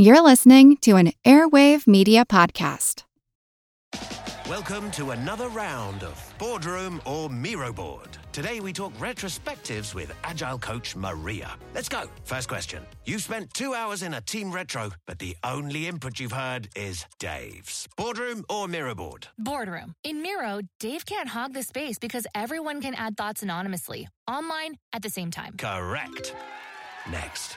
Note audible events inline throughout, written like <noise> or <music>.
You're listening to an Airwave Media Podcast. Welcome to another round of Boardroom or Miro Board. Today we talk retrospectives with Agile coach Maria. Let's go. First question. You've spent two hours in a team retro, but the only input you've heard is Dave's. Boardroom or Miro Board? Boardroom. In Miro, Dave can't hog the space because everyone can add thoughts anonymously, online, at the same time. Correct. Next.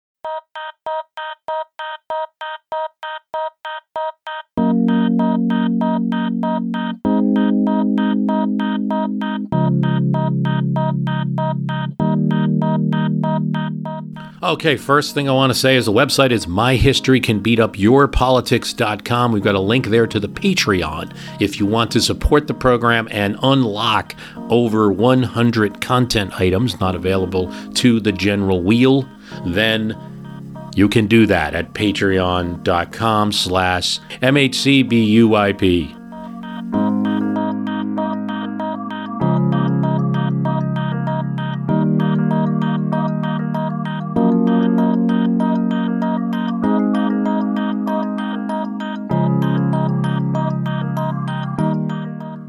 Okay, first thing I want to say is the website is myhistorycanbeatupyourpolitics.com. We've got a link there to the Patreon if you want to support the program and unlock over 100 content items not available to the general wheel. Then you can do that at patreon.com slash MHCBUIP.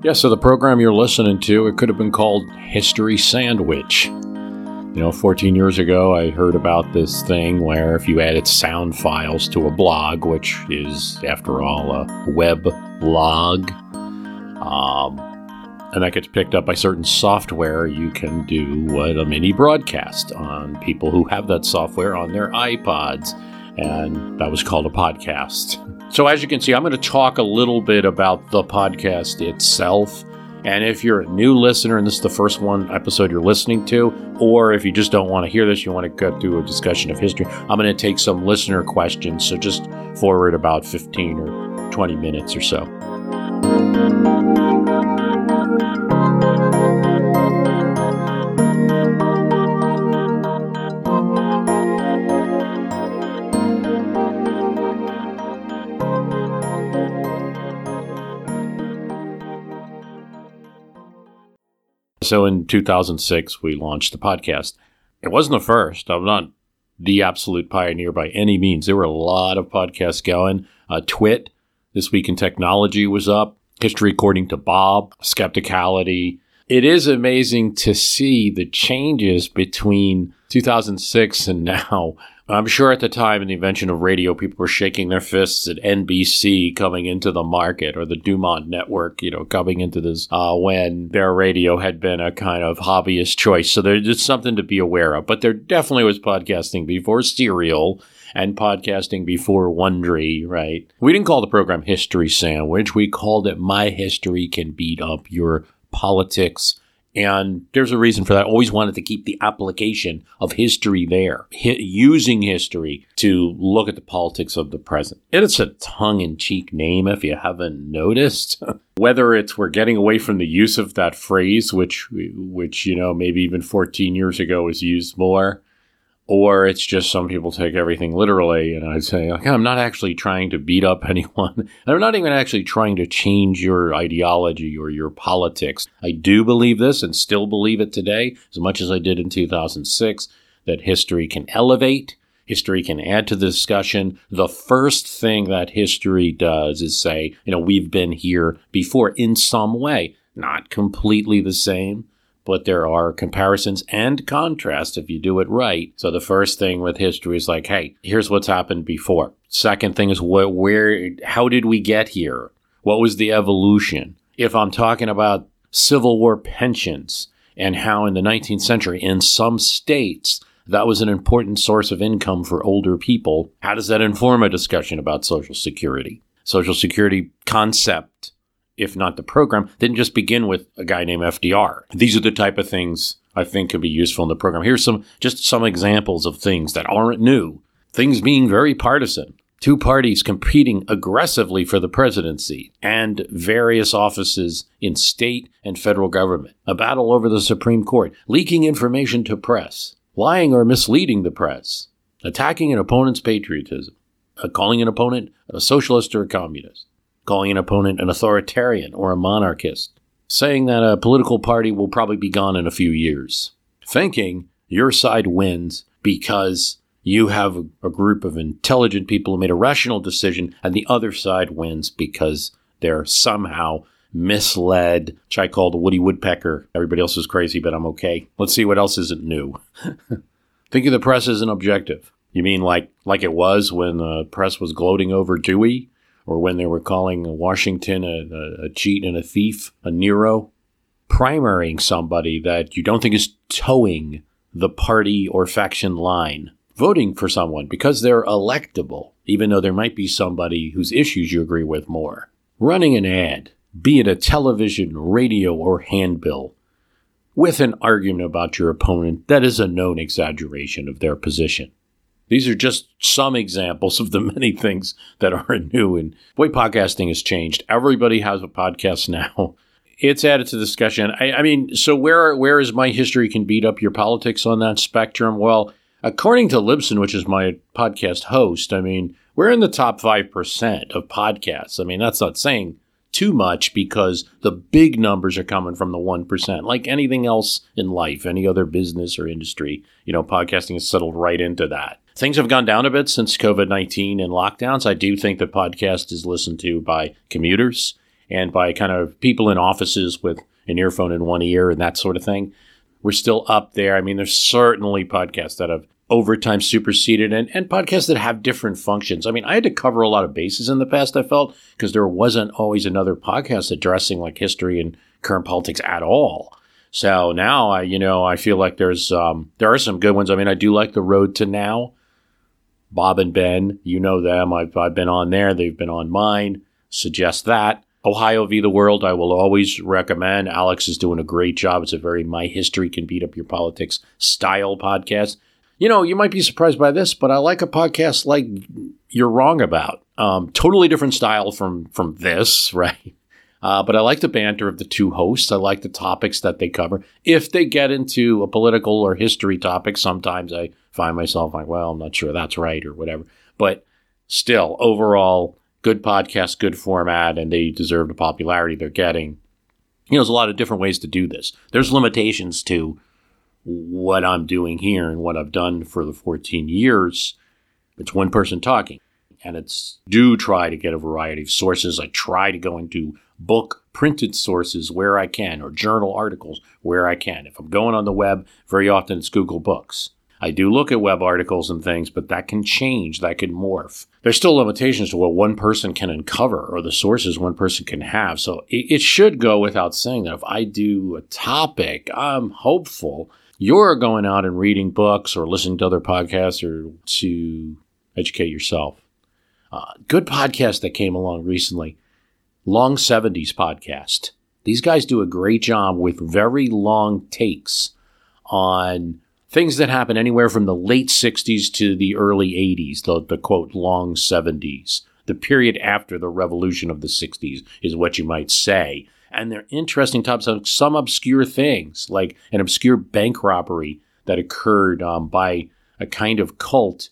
Yeah, so the program you're listening to, it could have been called History Sandwich. You know, 14 years ago, I heard about this thing where if you added sound files to a blog, which is, after all, a web blog, um, and that gets picked up by certain software, you can do what a mini broadcast on people who have that software on their iPods. And that was called a podcast. <laughs> So, as you can see, I'm going to talk a little bit about the podcast itself. And if you're a new listener and this is the first one episode you're listening to, or if you just don't want to hear this, you want to go through a discussion of history, I'm going to take some listener questions. So just forward about 15 or 20 minutes or so. So in 2006, we launched the podcast. It wasn't the first. I'm not the absolute pioneer by any means. There were a lot of podcasts going. Uh, Twit, This Week in Technology was up. History According to Bob, Skepticality. It is amazing to see the changes between 2006 and <laughs> now. I'm sure at the time in the invention of radio, people were shaking their fists at NBC coming into the market or the Dumont network, you know, coming into this uh, when their radio had been a kind of hobbyist choice. So there's just something to be aware of. But there definitely was podcasting before Serial and podcasting before Wondery, right? We didn't call the program History Sandwich. We called it My History Can Beat Up Your Politics and there's a reason for that. I Always wanted to keep the application of history there, H- using history to look at the politics of the present. It's a tongue in cheek name if you haven't noticed. <laughs> Whether it's we're getting away from the use of that phrase, which, which, you know, maybe even 14 years ago was used more, or it's just some people take everything literally. And I'd say, like, I'm not actually trying to beat up <laughs> anyone. I'm not even actually trying to change your ideology or your politics. I do believe this and still believe it today, as much as I did in 2006, that history can elevate. History can add to the discussion. The first thing that history does is say, you know, we've been here before in some way. Not completely the same, but there are comparisons and contrasts if you do it right. So the first thing with history is like, hey, here's what's happened before. Second thing is what, where, how did we get here? What was the evolution? If I'm talking about Civil War pensions and how in the 19th century, in some states, that was an important source of income for older people, how does that inform a discussion about Social Security? Social Security concept if not the program, didn't just begin with a guy named FDR. These are the type of things I think could be useful in the program. Here's some just some examples of things that aren't new. Things being very partisan. Two parties competing aggressively for the presidency and various offices in state and federal government. A battle over the Supreme Court, leaking information to press, lying or misleading the press, attacking an opponent's patriotism, uh, calling an opponent a socialist or a communist, calling an opponent an authoritarian or a monarchist, saying that a political party will probably be gone in a few years, thinking your side wins because you have a group of intelligent people who made a rational decision, and the other side wins because they're somehow misled, which I call the Woody Woodpecker. Everybody else is crazy, but I'm okay. Let's see what else isn't new. <laughs> Think of the press as an objective. You mean like like it was when the press was gloating over Dewey, or when they were calling Washington a, a, a cheat and a thief, a Nero? Primarying somebody that you don't think is towing the party or faction line voting for someone because they're electable, even though there might be somebody whose issues you agree with more. Running an ad, be it a television, radio, or handbill, with an argument about your opponent that is a known exaggeration of their position. These are just some examples of the many things that are <laughs> new. And boy, podcasting has changed. Everybody has a podcast now. <laughs> It's added to the discussion. I, I mean, so where where is my history can beat up your politics on that spectrum? Well, According to Libsyn, which is my podcast host, I mean, we're in the top 5% of podcasts. I mean, that's not saying too much because the big numbers are coming from the 1%. Like anything else in life, any other business or industry, you know, podcasting has settled right into that. Things have gone down a bit since COVID 19 and lockdowns. I do think the podcast is listened to by commuters and by kind of people in offices with an earphone in one ear and that sort of thing. We're still up there. I mean, there's certainly podcasts that have overtime superseded and, and podcasts that have different functions. I mean, I had to cover a lot of bases in the past, I felt, because there wasn't always another podcast addressing like history and current politics at all. So now I, you know, I feel like there's um, there are some good ones. I mean, I do like the Road to Now. Bob and Ben, you know them. I've I've been on there. They've been on mine. Suggest that. Ohio v. the World, I will always recommend. Alex is doing a great job. It's a very My History Can Beat Up Your Politics style podcast you know, you might be surprised by this, but I like a podcast like You're Wrong About. Um, totally different style from from this, <laughs> right? Uh, but I like the banter of the two hosts. I like the topics that they cover. If they get into a political or history topic, sometimes I find myself like, well, I'm not sure that's right or whatever. But still, overall, good podcast, good format, and they deserve the popularity they're getting. You know, there's a lot of different ways to do this. There's limitations to what I'm doing here and what I've done for the 14 years. It's one person talking. And it's do try to get a variety of sources. I try to go into book printed sources where I can or journal articles where I can. If I'm going on the web, very often it's Google Books. I do look at web articles and things, but that can change, that can morph. There's still limitations to what one person can uncover or the sources one person can have. So it, it should go without saying that if I do a topic, I'm hopeful you're going out and reading books or listening to other podcasts or to educate yourself. Uh, good podcast that came along recently, Long 70s podcast. These guys do a great job with very long takes on things that happen anywhere from the late 60s to the early 80s, the, the quote, long 70s. The period after the revolution of the 60s is what you might say and they're interesting topics on some obscure things, like an obscure bank robbery that occurred um, by a kind of cult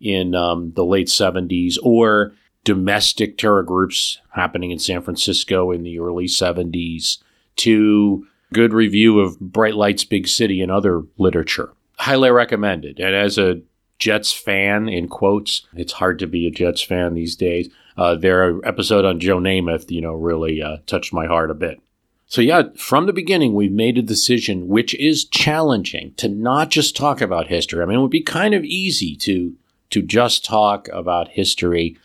in um, the late 70s, or domestic terror groups happening in San Francisco in the early 70s, to good review of Bright Lights Big City and other literature. Highly recommended. And as a Jets fan, in quotes, it's hard to be a Jets fan these days uh, their episode on Joe Namath, you know, really uh, touched my heart a bit. So, yeah, from the beginning, we've made a decision which is challenging to not just talk about history. I mean, it would be kind of easy to, to just talk about history,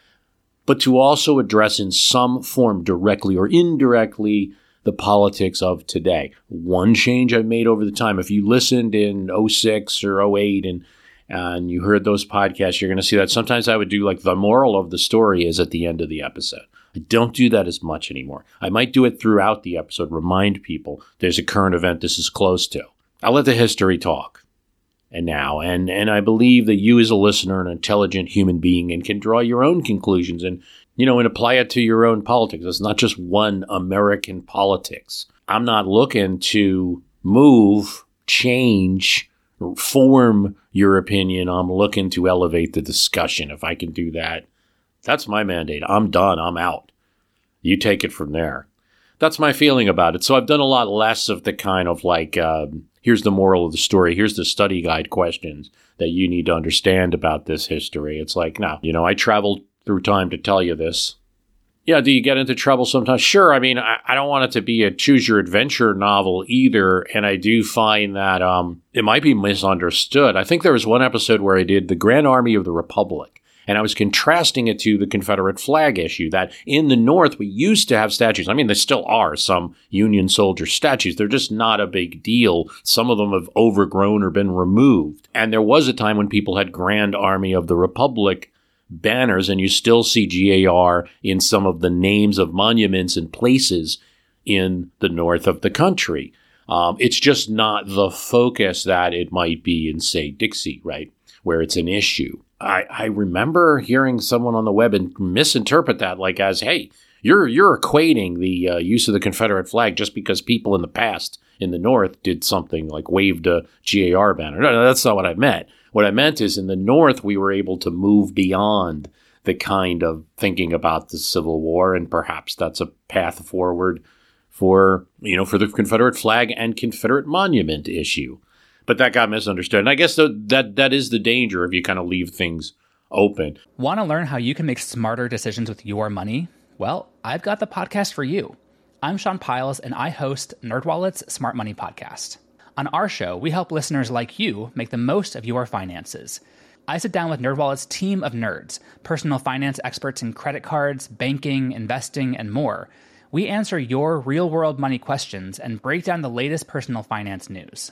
but to also address in some form, directly or indirectly, the politics of today. One change I've made over the time, if you listened in 06 or 08 and and you heard those podcasts, you're going to see that sometimes I would do like the moral of the story is at the end of the episode. I don't do that as much anymore. I might do it throughout the episode, remind people there's a current event this is close to. I'll let the history talk. And now, and, and I believe that you as a listener, an intelligent human being, and can draw your own conclusions and, you know, and apply it to your own politics. It's not just one American politics. I'm not looking to move, change, form your opinion. I'm looking to elevate the discussion. If I can do that, that's my mandate. I'm done. I'm out. You take it from there. That's my feeling about it. So I've done a lot less of the kind of like, um, here's the moral of the story. Here's the study guide questions that you need to understand about this history. It's like, now, you know, I traveled through time to tell you this. Yeah, do you get into trouble sometimes? Sure. I mean, I, I, don't want it to be a choose your adventure novel either. And I do find that um, it might be misunderstood. I think there was one episode where I did The Grand Army of the Republic. And I was contrasting it to the Confederate flag issue that in the North, we used to have statues. I mean, there still are some Union soldier statues. They're just not a big deal. Some of them have overgrown or been removed. And there was a time when people had Grand Army of the Republic banners, and you still see GAR in some of the names of monuments and places in the north of the country. Um, it's just not the focus that it might be in, say, Dixie, right, where it's an issue. I, I remember hearing someone on the web and misinterpret that like as, hey, you're you're equating the uh, use of the Confederate flag just because people in the past in the North did something like waved a GAR banner. No, no, that's not what I meant. What I meant is in the North we were able to move beyond the kind of thinking about the Civil War, and perhaps that's a path forward for you know for the Confederate flag and Confederate monument issue but that got misunderstood. And I guess the, that that is the danger if you kind of leave things open. Want to learn how you can make smarter decisions with your money? Well, I've got the podcast for you. I'm Sean Pyles, and I host NerdWallet's Smart Money Podcast. On our show, we help listeners like you make the most of your finances. I sit down with NerdWallet's team of nerds, personal finance experts in credit cards, banking, investing, and more. We answer your real-world money questions and break down the latest personal finance news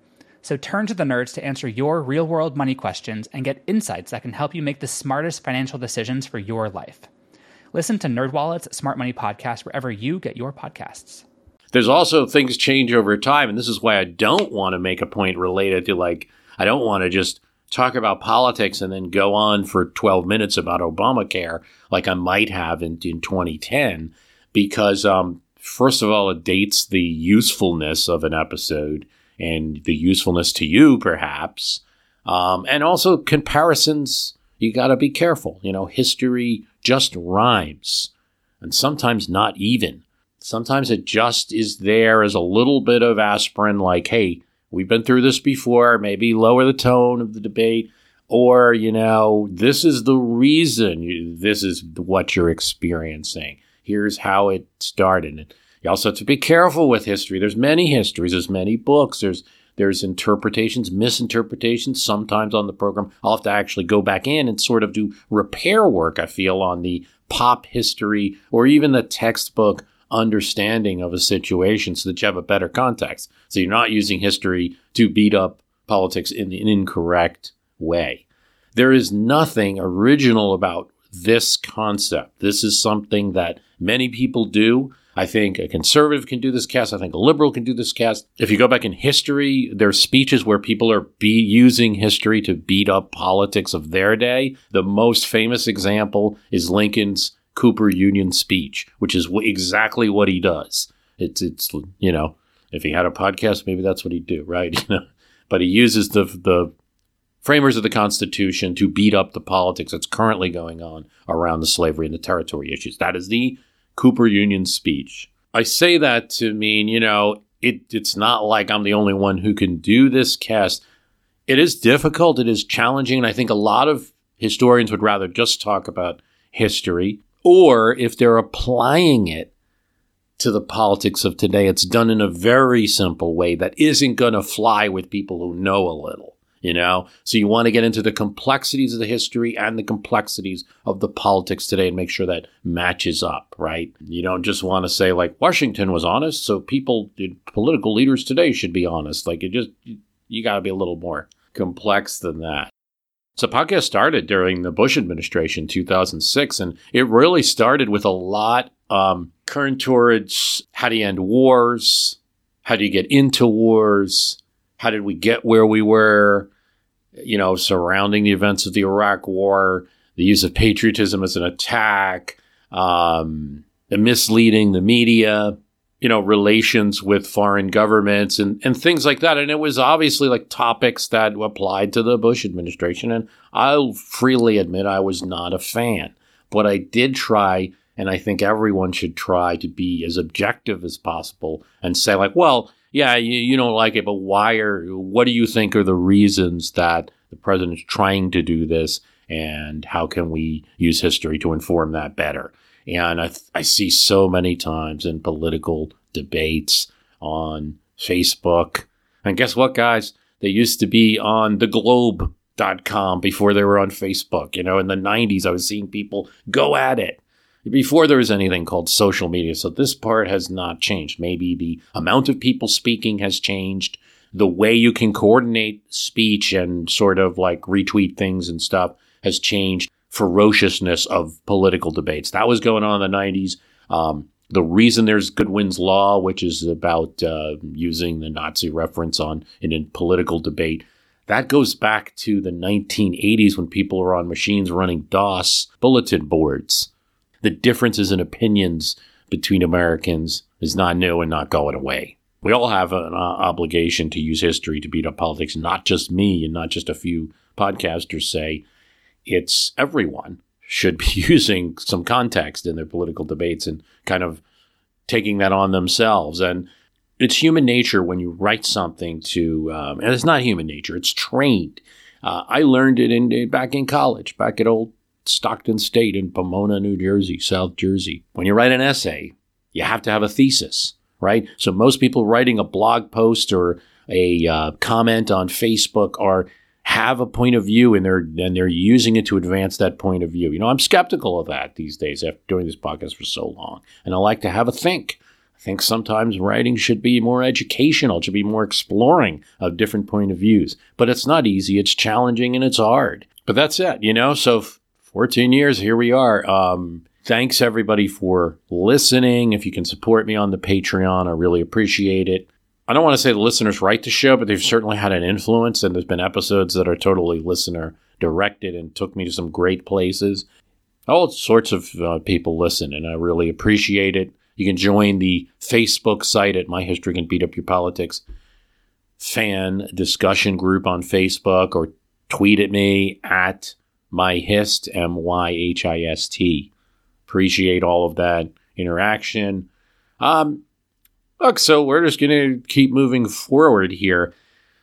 So turn to the nerds to answer your real world money questions and get insights that can help you make the smartest financial decisions for your life. Listen to NerdWallet's Smart Money Podcast wherever you get your podcasts. There's also things change over time, and this is why I don't want to make a point related to like I don't want to just talk about politics and then go on for 12 minutes about Obamacare like I might have in, in 2010 because um, first of all it dates the usefulness of an episode and the usefulness to you, perhaps. Um, and also comparisons, you got to be careful. You know, history just rhymes, and sometimes not even. Sometimes it just is there as a little bit of aspirin, like, hey, we've been through this before, maybe lower the tone of the debate. Or, you know, this is the reason you, this is what you're experiencing. Here's how it started. You also have to be careful with history. There's many histories, there's many books, there's there's interpretations, misinterpretations. Sometimes on the program, I'll have to actually go back in and sort of do repair work, I feel, on the pop history or even the textbook understanding of a situation so that you have a better context. So you're not using history to beat up politics in an incorrect way. There is nothing original about this concept. This is something that many people do. I think a conservative can do this cast. I think a liberal can do this cast. If you go back in history, there's speeches where people are be using history to beat up politics of their day. The most famous example is Lincoln's Cooper Union speech, which is exactly what he does. It's it's you know, if he had a podcast, maybe that's what he'd do, right? <laughs> You know, but he uses the the framers of the Constitution to beat up the politics that's currently going on around the slavery and the territory issues. That is the Cooper Union speech. I say that to mean, you know, it, it's not like I'm the only one who can do this cast. It is difficult, it is challenging, and I think a lot of historians would rather just talk about history, or if they're applying it to the politics of today, it's done in a very simple way that isn't going to fly with people who know a little. You know? So you want to get into the complexities of the history and the complexities of the politics today and make sure that matches up, right? You don't just want to say like Washington was honest, so people, political leaders today should be honest. Like it just, you got to be a little more complex than that. So podcast started during the Bush administration, 2006, and it really started with a lot um, current towards how do you end wars, how do you get into wars, how did we get where we were, you know, surrounding the events of the Iraq War, the use of patriotism as an attack, um, the misleading the media, you know, relations with foreign governments and, and things like that. And it was obviously like topics that applied to the Bush administration. And I'll freely admit I was not a fan. But I did try, and I think everyone should try to be as objective as possible and say, like, well, yeah, you, you don't like it, but why are, what do you think are the reasons that the president's trying to do this? And how can we use history to inform that better? And I, th- I see so many times in political debates on Facebook. And guess what, guys? They used to be on the globe.com before they were on Facebook. You know, in the 90s, I was seeing people go at it before there was anything called social media. So this part has not changed. Maybe the amount of people speaking has changed. The way you can coordinate speech and sort of like retweet things and stuff has changed ferociousness of political debates. That was going on in the 90s. Um, the reason there's Goodwin's Law, which is about uh, using the Nazi reference on in a political debate, that goes back to the 1980s when people were on machines running DOS bulletin boards. The differences in opinions between Americans is not new and not going away. We all have an uh, obligation to use history to beat up politics, not just me and not just a few podcasters say it's everyone should be <laughs> using some context in their political debates and kind of taking that on themselves. And it's human nature when you write something to, um, and it's not human nature, it's trained. Uh, I learned it in, back in college, back at old Stockton State in Pomona, New Jersey, South Jersey. When you write an essay, you have to have a thesis, right? So most people writing a blog post or a uh, comment on Facebook are have a point of view and they're and they're using it to advance that point of view. You know, I'm skeptical of that these days after doing this podcast for so long. And I like to have a think. I think sometimes writing should be more educational, should be more exploring of different point of views. But it's not easy, it's challenging and it's hard. But that's it, you know. So 14 years, here we are. Um, thanks everybody for listening. If you can support me on the Patreon, I really appreciate it. I don't want to say the listeners write the show, but they've certainly had an influence, and there's been episodes that are totally listener directed and took me to some great places. All sorts of uh, people listen, and I really appreciate it. You can join the Facebook site at My History Can Beat Up Your Politics fan discussion group on Facebook or tweet at me at myhist, M Y H I S T. Appreciate all of that interaction. Um, Look, so we're just going to keep moving forward here.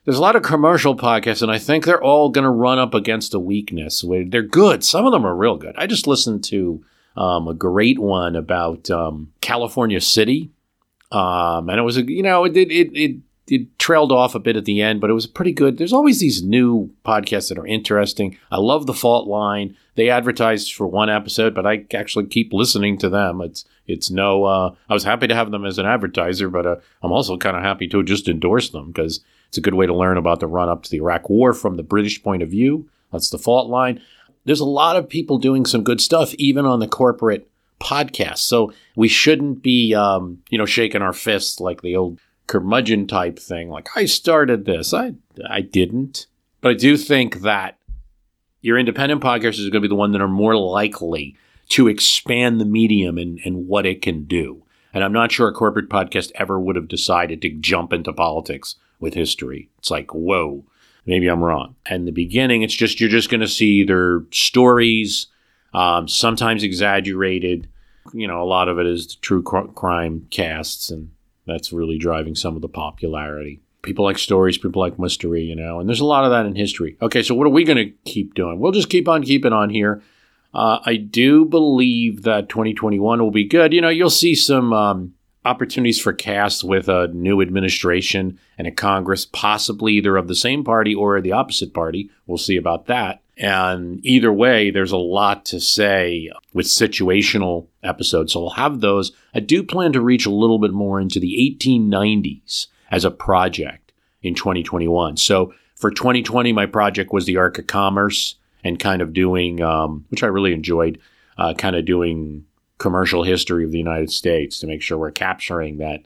There's a lot of commercial podcasts, and I think they're all going to run up against a weakness. They're good. Some of them are real good. I just listened to um, a great one about um, California City, um, and it was a you know it it, it it trailed off a bit at the end, but it was pretty good. There's always these new podcasts that are interesting. I love the Fault Line. They advertised for one episode, but I actually keep listening to them. It's it's no. Uh, I was happy to have them as an advertiser, but uh, I'm also kind of happy to just endorse them because it's a good way to learn about the run up to the Iraq War from the British point of view. That's the Fault Line. There's a lot of people doing some good stuff, even on the corporate podcast. So we shouldn't be, um, you know, shaking our fists like the old curmudgeon type thing. Like I started this. I I didn't. But I do think that your independent podcast is going to be the one that are more likely to expand the medium and, and what it can do. And I'm not sure a corporate podcast ever would have decided to jump into politics with history. It's like, whoa, maybe I'm wrong. And the beginning, it's just you're just going to see their stories, um, sometimes exaggerated. You know, a lot of it is true cr- crime casts and that's really driving some of the popularity. People like stories, people like mystery, you know, and there's a lot of that in history. Okay, so what are we going to keep doing? We'll just keep on keeping on here. Uh, I do believe that 2021 will be good. You know, you'll see some. Um, opportunities for cast with a new administration and a Congress, possibly either of the same party or the opposite party. We'll see about that. And either way, there's a lot to say with situational episodes. So we'll have those. I do plan to reach a little bit more into the 1890s as a project in 2021. So for 2020, my project was the Arc of Commerce and kind of doing, um, which I really enjoyed, uh, kind of doing commercial history of the United States to make sure we're capturing that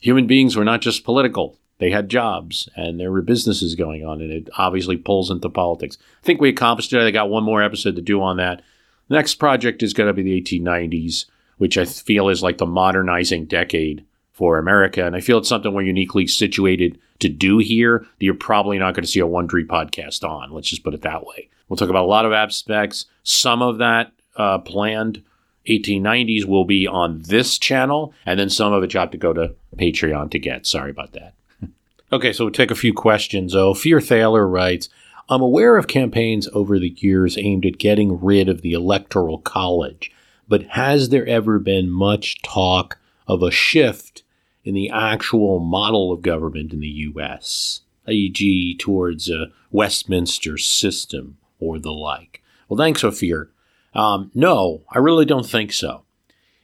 human beings were not just political. They had jobs and there were businesses going on, and it obviously pulls into politics. I think we accomplished it. I got one more episode to do on that. The next project is going to be the 1890s, which I feel is like the modernizing decade for America. And I feel it's something we're uniquely situated to do here that you're probably not going to see a Wondery podcast on. Let's just put it that way. We'll talk about a lot of aspects. Some of that uh, planned 1890s will be on this channel, and then some of it you have to go to Patreon to get. Sorry about that. Okay, so we'll take a few questions. Oh, Fear Thaler writes, I'm aware of campaigns over the years aimed at getting rid of the Electoral College, but has there ever been much talk of a shift in the actual model of government in the U.S., e.g., towards a Westminster system or the like? Well, thanks, Ophir. Um, no, I really don't think so.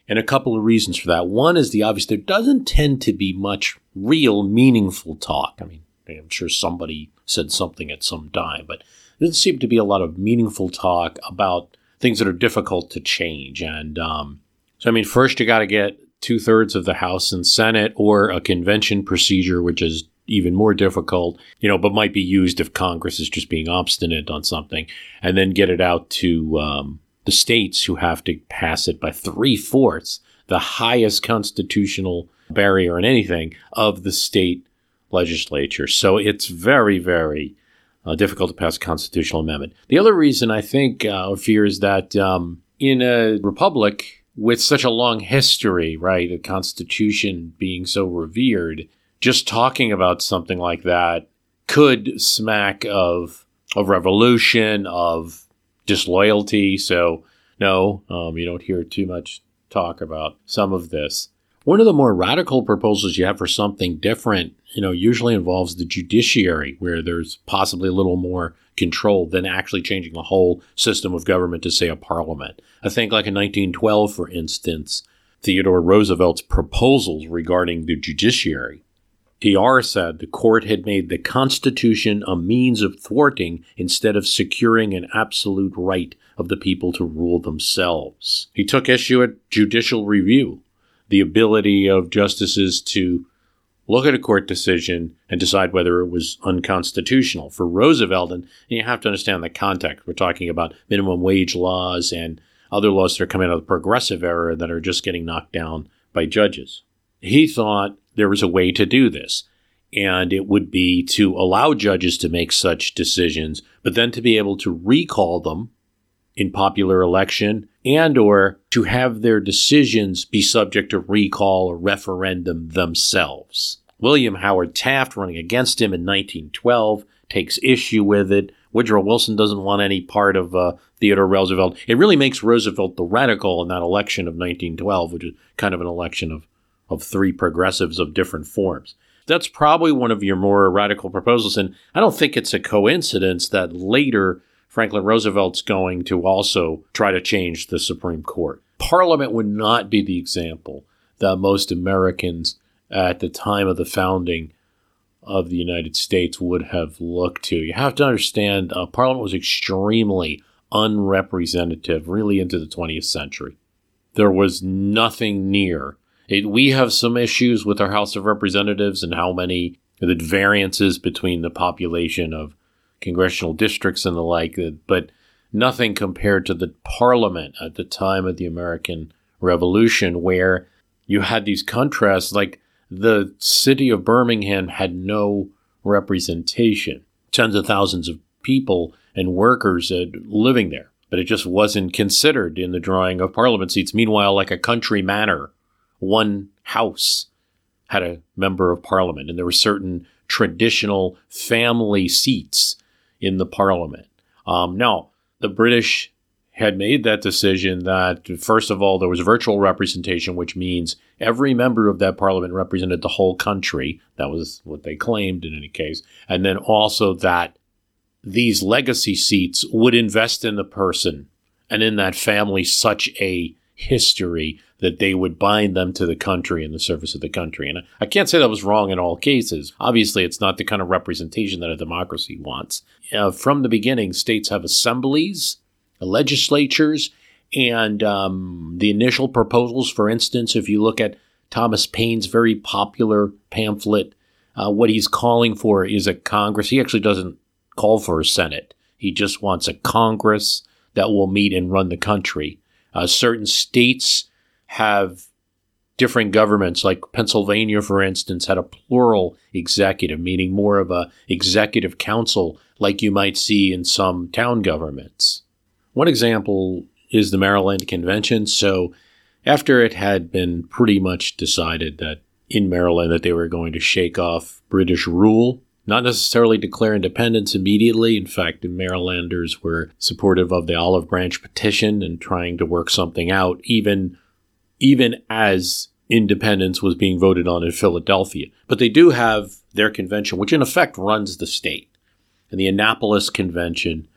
And a couple of reasons for that. One is the obvious there doesn't tend to be much real meaningful talk. I mean, I'm sure somebody said something at some time, but there doesn't seem to be a lot of meaningful talk about things that are difficult to change. And um, so, I mean, first you got to get two thirds of the House and Senate or a convention procedure, which is even more difficult, you know, but might be used if Congress is just being obstinate on something, and then get it out to um, the states who have to pass it by three fourths, the highest constitutional barrier in anything of the state legislature. So it's very, very uh, difficult to pass a constitutional amendment. The other reason I think uh, Ophir is that um, in a republic with such a long history, right, a constitution being so revered, just talking about something like that could smack of of revolution, of disloyalty. So, no, um, you don't hear too much talk about some of this. One of the more radical proposals you have for something different, you know, usually involves the judiciary, where there's possibly a little more control than actually changing the whole system of government to, say, a parliament. I think, like in 1912, for instance, Theodore Roosevelt's proposals regarding the judiciary TR said the court had made the Constitution a means of thwarting instead of securing an absolute right of the people to rule themselves. He took issue at judicial review, the ability of justices to look at a court decision and decide whether it was unconstitutional. For Roosevelt, and you have to understand the context, we're talking about minimum wage laws and other laws that are coming out of the progressive era that are just getting knocked down by judges. He thought there was a way to do this. And it would be to allow judges to make such decisions, but then to be able to recall them in popular election and or to have their decisions be subject to recall or referendum themselves. William Howard Taft running against him in 1912 takes issue with it. Woodrow Wilson doesn't want any part of uh, Theodore Roosevelt. It really makes Roosevelt the radical in that election of 1912, which is kind of an election of of three progressives of different forms. That's probably one of your more radical proposals. And I don't think it's a coincidence that later Franklin Roosevelt's going to also try to change the Supreme Court. Parliament would not be the example that most Americans at the time of the founding of the United States would have looked to. You have to understand, uh, Parliament was extremely unrepresentative, really into the 20th century. There was nothing near it, we have some issues with our House of Representatives and how many the variances between the population of congressional districts and the like, but nothing compared to the Parliament at the time of the American Revolution, where you had these contrasts. Like the city of Birmingham had no representation, tens of thousands of people and workers living there, but it just wasn't considered in the drawing of Parliament seats. Meanwhile, like a country manor one house had a member of parliament, and there were certain traditional family seats in the parliament. Um, now, the British had made that decision that, first of all, there was virtual representation, which means every member of that parliament represented the whole country. That was what they claimed in any case. And then also that these legacy seats would invest in the person and in that family such a history that they would bind them to the country and the service of the country. And I can't say that was wrong in all cases. Obviously, it's not the kind of representation that a democracy wants. Uh, from the beginning, states have assemblies, legislatures, and um, the initial proposals, for instance, if you look at Thomas Paine's very popular pamphlet, uh, what he's calling for is a Congress. He actually doesn't call for a Senate. He just wants a Congress that will meet and run the country. Uh, certain states have different governments, like Pennsylvania, for instance, had a plural executive, meaning more of a executive council, like you might see in some town governments. One example is the Maryland Convention. So, after it had been pretty much decided that in Maryland that they were going to shake off British rule, not necessarily declare independence immediately. In fact, the Marylanders were supportive of the Olive Branch petition and trying to work something out, even, even as independence was being voted on in Philadelphia. But they do have their convention, which in effect runs the state. And the Annapolis Convention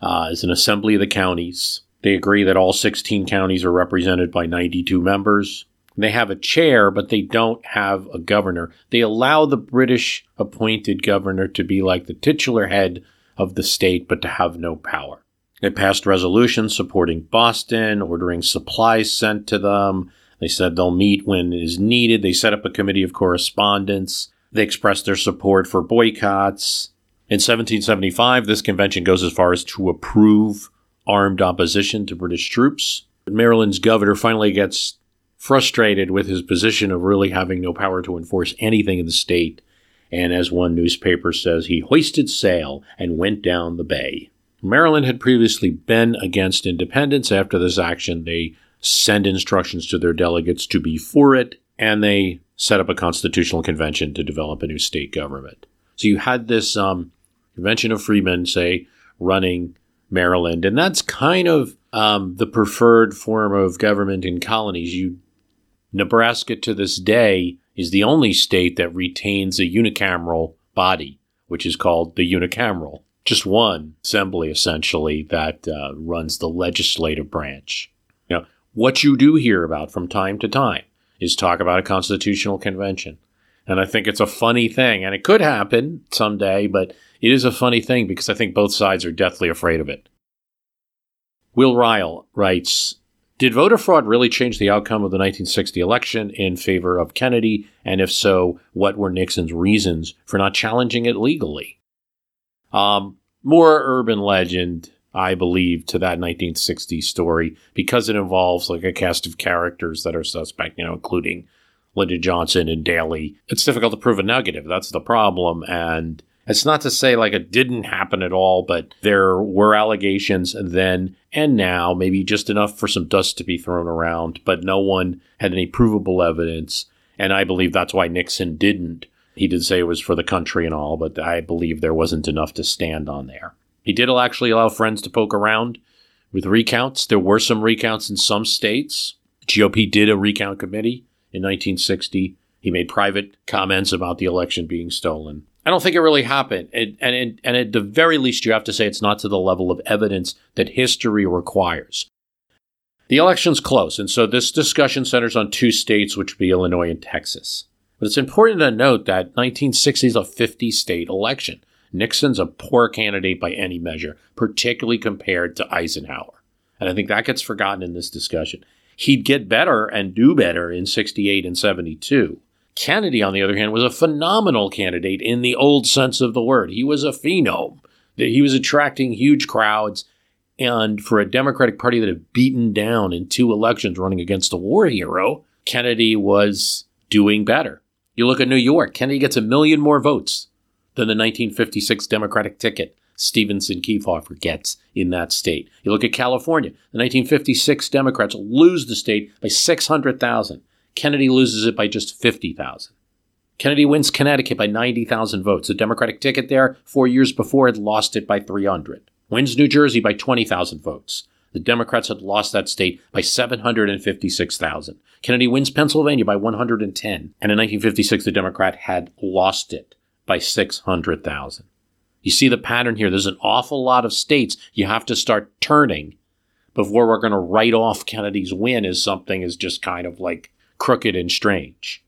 uh, is an assembly of the counties. They agree that all 16 counties are represented by 92 members. They have a chair, but they don't have a governor. They allow the British appointed governor to be like the titular head of the state, but to have no power. They passed resolutions supporting Boston, ordering supplies sent to them. They said they'll meet when it is needed. They set up a committee of correspondence. They expressed their support for boycotts. In 1775, this convention goes as far as to approve armed opposition to British troops. Maryland's governor finally gets frustrated with his position of really having no power to enforce anything in the state. And as one newspaper says, he hoisted sail and went down the bay. Maryland had previously been against independence. After this action, they send instructions to their delegates to be for it, and they set up a constitutional convention to develop a new state government. So you had this um, convention of freemen, say, running Maryland, and that's kind of um, the preferred form of government in colonies. You Nebraska to this day is the only state that retains a unicameral body, which is called the unicameral. Just one assembly, essentially, that uh, runs the legislative branch. Now, what you do hear about from time to time is talk about a constitutional convention. And I think it's a funny thing, and it could happen someday, but it is a funny thing because I think both sides are deathly afraid of it. Will Ryle writes did voter fraud really change the outcome of the 1960 election in favor of Kennedy? And if so, what were Nixon's reasons for not challenging it legally? Um, more urban legend, I believe, to that 1960 story because it involves like a cast of characters that are suspect, you know, including Lyndon Johnson and Daley. It's difficult to prove a negative. That's the problem. And it's not to say like it didn't happen at all, but there were allegations then and now, maybe just enough for some dust to be thrown around, but no one had any provable evidence. And I believe that's why Nixon didn't. He did say it was for the country and all, but I believe there wasn't enough to stand on there. He did actually allow friends to poke around with recounts. There were some recounts in some states. GOP did a recount committee in 1960. He made private comments about the election being stolen. I don't think it really happened. It, and, it, and at the very least, you have to say it's not to the level of evidence that history requires. The election's close, and so this discussion centers on two states, which would be Illinois and Texas. But it's important to note that 1960 is a 50 state election. Nixon's a poor candidate by any measure, particularly compared to Eisenhower. And I think that gets forgotten in this discussion. He'd get better and do better in 68 and 72. Kennedy, on the other hand, was a phenomenal candidate in the old sense of the word. He was a phenom. He was attracting huge crowds. And for a Democratic Party that had beaten down in two elections running against a war hero, Kennedy was doing better. You look at New York, Kennedy gets a million more votes than the 1956 Democratic ticket Stevenson Kefauver gets in that state. You look at California, the 1956 Democrats lose the state by 600,000. Kennedy loses it by just 50,000. Kennedy wins Connecticut by 90,000 votes. The Democratic ticket there, four years before, had lost it by 300. Wins New Jersey by 20,000 votes. The Democrats had lost that state by 756,000. Kennedy wins Pennsylvania by 110. And in 1956, the Democrat had lost it by 600,000. You see the pattern here. There's an awful lot of states you have to start turning before we're going to write off Kennedy's win as something is just kind of like crooked and strange.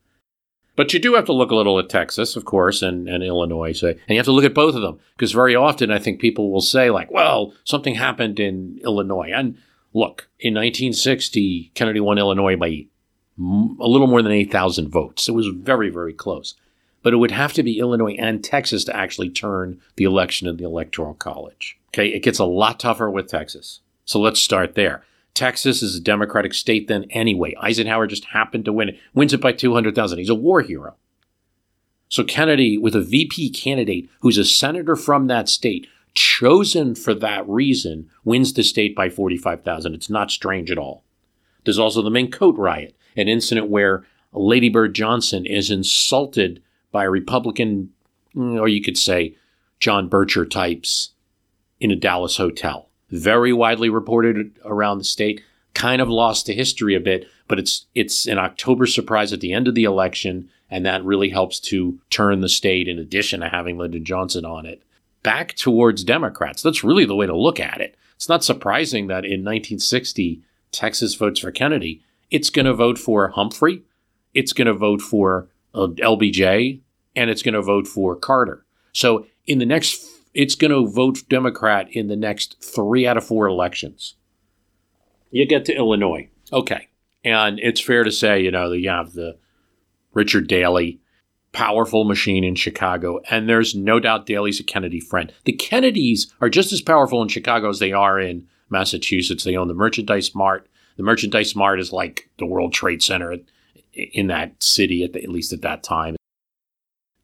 But you do have to look a little at Texas, of course, and, and Illinois. So, and you have to look at both of them because very often I think people will say, like, well, something happened in Illinois. And look, in 1960, Kennedy won Illinois by a little more than 8,000 votes. It was very, very close. But it would have to be Illinois and Texas to actually turn the election in the Electoral College. Okay, it gets a lot tougher with Texas. So let's start there. Texas is a Democratic state then anyway. Eisenhower just happened to win it, wins it by 200,000. He's a war hero. So Kennedy, with a VP candidate who's a senator from that state, chosen for that reason, wins the state by 45,000. It's not strange at all. There's also the Mink Coat riot, an incident where Lady Bird Johnson is insulted by a Republican, or you could say John Bircher types in a Dallas hotel very widely reported around the state, kind of lost to history a bit, but it's it's an October surprise at the end of the election, and that really helps to turn the state, in addition to having Lyndon Johnson on it, back towards Democrats. That's really the way to look at it. It's not surprising that in 1960, Texas votes for Kennedy. It's going to vote for Humphrey, it's going to vote for uh, LBJ, and it's going to vote for Carter. So in the next it's going to vote Democrat in the next three out of four elections. You get to Illinois. Okay. And it's fair to say, you know, that you have the Richard Daley, powerful machine in Chicago. And there's no doubt Daley's a Kennedy friend. The Kennedys are just as powerful in Chicago as they are in Massachusetts. They own the Merchandise Mart. The Merchandise Mart is like the World Trade Center in that city, at, the, at least at that time.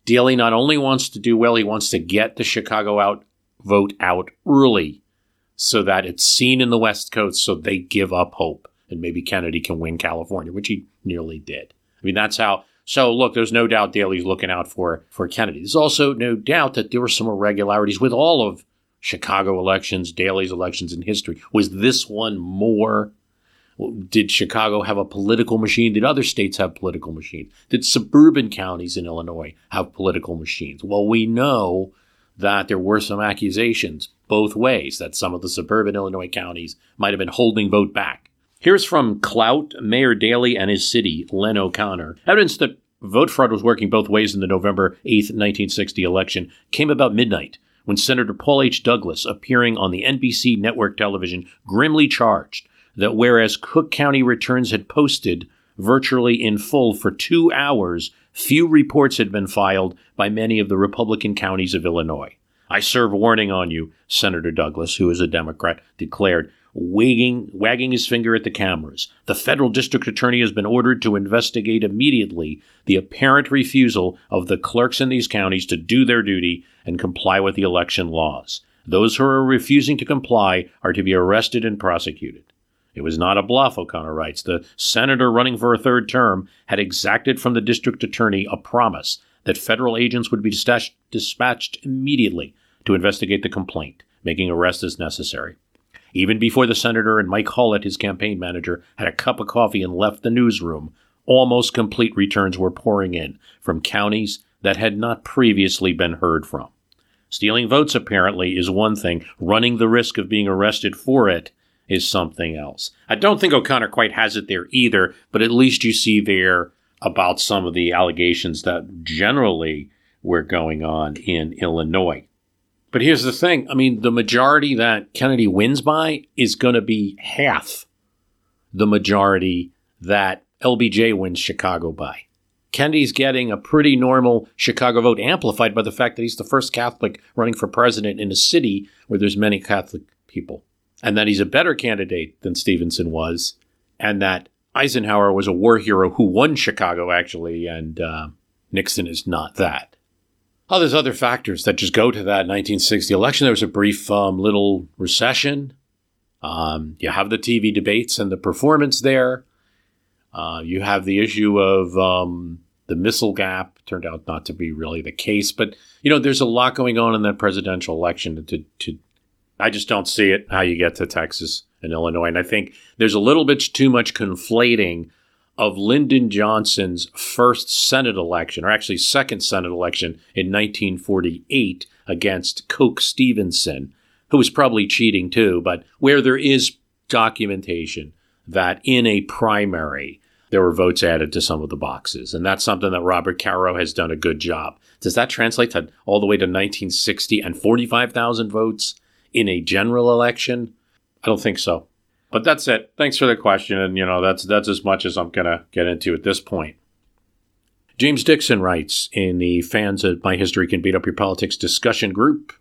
Daley not only wants to do well, he wants to get the Chicago out vote out early so that it's seen in the West Coast so they give up hope and maybe Kennedy can win California, which he nearly did. I mean, that's how. So look, there's no doubt Daley's looking out for for Kennedy. There's also no doubt that there were some irregularities with all of Chicago elections, Daley's elections in history. Was this one more did Chicago have a political machine? Did other states have political machines? Did suburban counties in Illinois have political machines? Well, we know that there were some accusations both ways that some of the suburban Illinois counties might have been holding vote back. Here's from Clout, Mayor Daley and his city, Len O'Connor. Evidence that vote fraud was working both ways in the November 8, 1960 election came about midnight when Senator Paul H. Douglas, appearing on the NBC network television, grimly charged that whereas Cook County returns had posted virtually in full for two hours, few reports had been filed by many of the Republican counties of Illinois. I serve warning on you, Senator Douglas, who is a Democrat, declared, wagging, wagging his finger at the cameras. The federal district attorney has been ordered to investigate immediately the apparent refusal of the clerks in these counties to do their duty and comply with the election laws. Those who are refusing to comply are to be arrested and prosecuted. It was not a bluff, O'Connor writes. The senator running for a third term had exacted from the district attorney a promise that federal agents would be dispatched immediately to investigate the complaint, making arrests as necessary. Even before the senator and Mike Hullett, his campaign manager, had a cup of coffee and left the newsroom, almost complete returns were pouring in from counties that had not previously been heard from. Stealing votes, apparently, is one thing. Running the risk of being arrested for it is something else. I don't think O'Connor quite has it there either, but at least you see there about some of the allegations that generally were going on in Illinois. But here's the thing I mean, the majority that Kennedy wins by is going to be half the majority that LBJ wins Chicago by. Kennedy's getting a pretty normal Chicago vote, amplified by the fact that he's the first Catholic running for president in a city where there's many Catholic people and that he's a better candidate than Stevenson was, and that Eisenhower was a war hero who won Chicago, actually, and uh, Nixon is not that. Oh, there's other factors that just go to that 1960 election. There was a brief um, little recession. Um, you have the TV debates and the performance there. Uh, you have the issue of um, the missile gap. Turned out not to be really the case, but you know, there's a lot going on in that presidential election to, to I just don't see it how you get to Texas and Illinois. And I think there's a little bit too much conflating of Lyndon Johnson's first Senate election, or actually second Senate election in 1948 against Coke Stevenson, who was probably cheating too, but where there is documentation that in a primary, there were votes added to some of the boxes. And that's something that Robert Caro has done a good job. Does that translate to all the way to 1960 and 45,000 votes in a general election? I don't think so. But that's it. Thanks for the question. And, you know, that's, that's as much as I'm going to get into at this point. James Dixon writes in the Fans of My History Can Beat Up Your Politics discussion group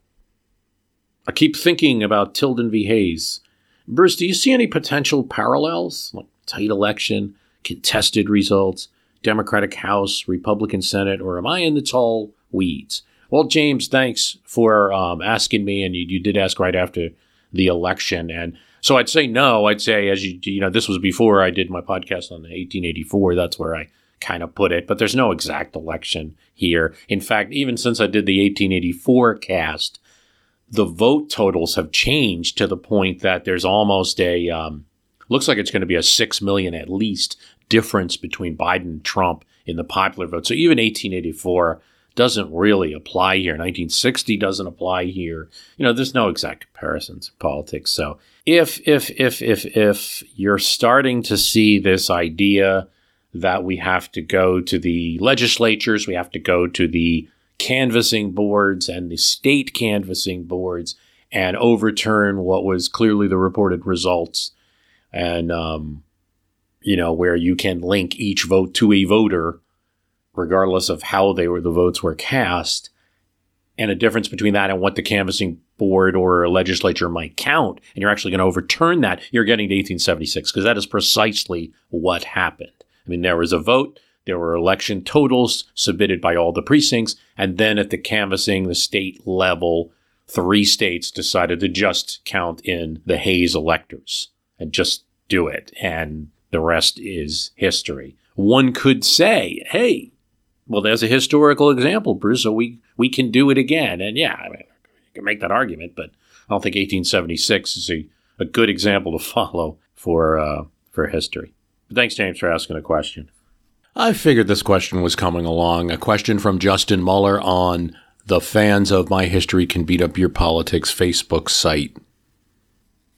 I keep thinking about Tilden v. Hayes. Bruce, do you see any potential parallels? Like tight election, contested results, Democratic House, Republican Senate, or am I in the tall weeds? Well, James, thanks for um, asking me, and you, you did ask right after the election. And so I'd say no. I'd say, as you, you know, this was before I did my podcast on 1884. That's where I kind of put it, but there's no exact election here. In fact, even since I did the 1884 cast, the vote totals have changed to the point that there's almost a um, looks like it's going to be a six million at least difference between Biden and Trump in the popular vote. So even 1884 doesn't really apply here. 1960 doesn't apply here. You know, there's no exact comparisons in politics. So if if if if if you're starting to see this idea that we have to go to the legislatures, we have to go to the canvassing boards and the state canvassing boards and overturn what was clearly the reported results and um, you know where you can link each vote to a voter regardless of how they were the votes were cast and a difference between that and what the canvassing board or legislature might count and you're actually going to overturn that you're getting to 1876 because that is precisely what happened i mean there was a vote there were election totals submitted by all the precincts. And then at the canvassing, the state level, three states decided to just count in the Hayes electors and just do it. And the rest is history. One could say, hey, well, there's a historical example, Bruce, so we, we can do it again. And yeah, I mean, you can make that argument, but I don't think 1876 is a, a good example to <laughs> follow for, uh, for history. But thanks, James, for asking a question. I figured this question was coming along. A question from Justin Muller on the Fans of My History Can Beat Up Your Politics Facebook site.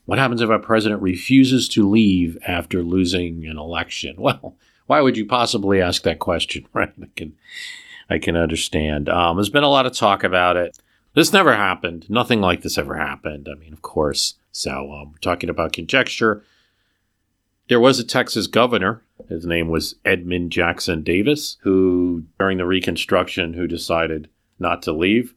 What happens if a president refuses to leave after losing an election? <laughs> Well, why would you possibly ask that question, <laughs> right? I can, I can understand. Um, there's been a lot of talk about it. This never happened. Nothing like this ever happened. I mean, of course. So um, we're talking about conjecture. There was a Texas governor. His name was Edmund Jackson Davis, who, during the Reconstruction, who decided not to leave.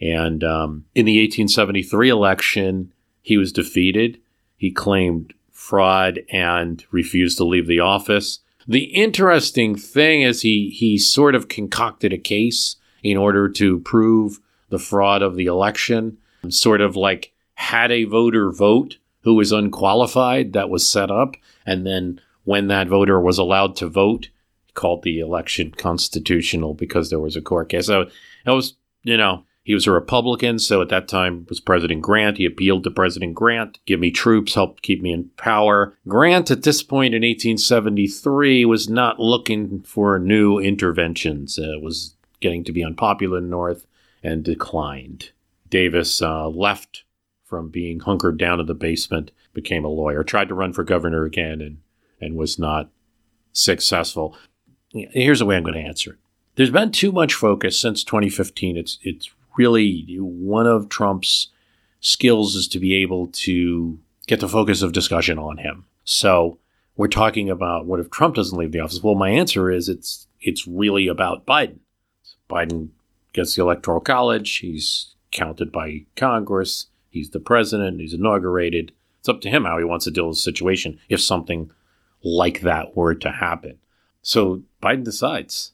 And um, in the 1873 election, he was defeated. He claimed fraud and refused to leave the office. The interesting thing is he he sort of concocted a case in order to prove the fraud of the election. Sort of like had a voter vote who was unqualified that was set up. And then when that voter was allowed to vote, called the election constitutional because there was a court case. So it was, you know, he was a Republican. So at that time was President Grant. He appealed to President Grant, give me troops, help keep me in power. Grant at this point in 1873 was not looking for new interventions. Uh, was getting to be unpopular in the North and declined. Davis uh, left from being hunkered down in the basement, became a lawyer, tried to run for governor again, and, and was not successful. Here's the way I'm going to answer it. There's been too much focus since 2015. It's it's really one of Trump's skills is to be able to get the focus of discussion on him. So we're talking about what if Trump doesn't leave the office? Well, my answer is it's it's really about Biden. Biden gets the electoral college. He's counted by Congress. He's the president. He's inaugurated. It's up to him how he wants to deal with the situation if something like that were to happen. So Biden decides.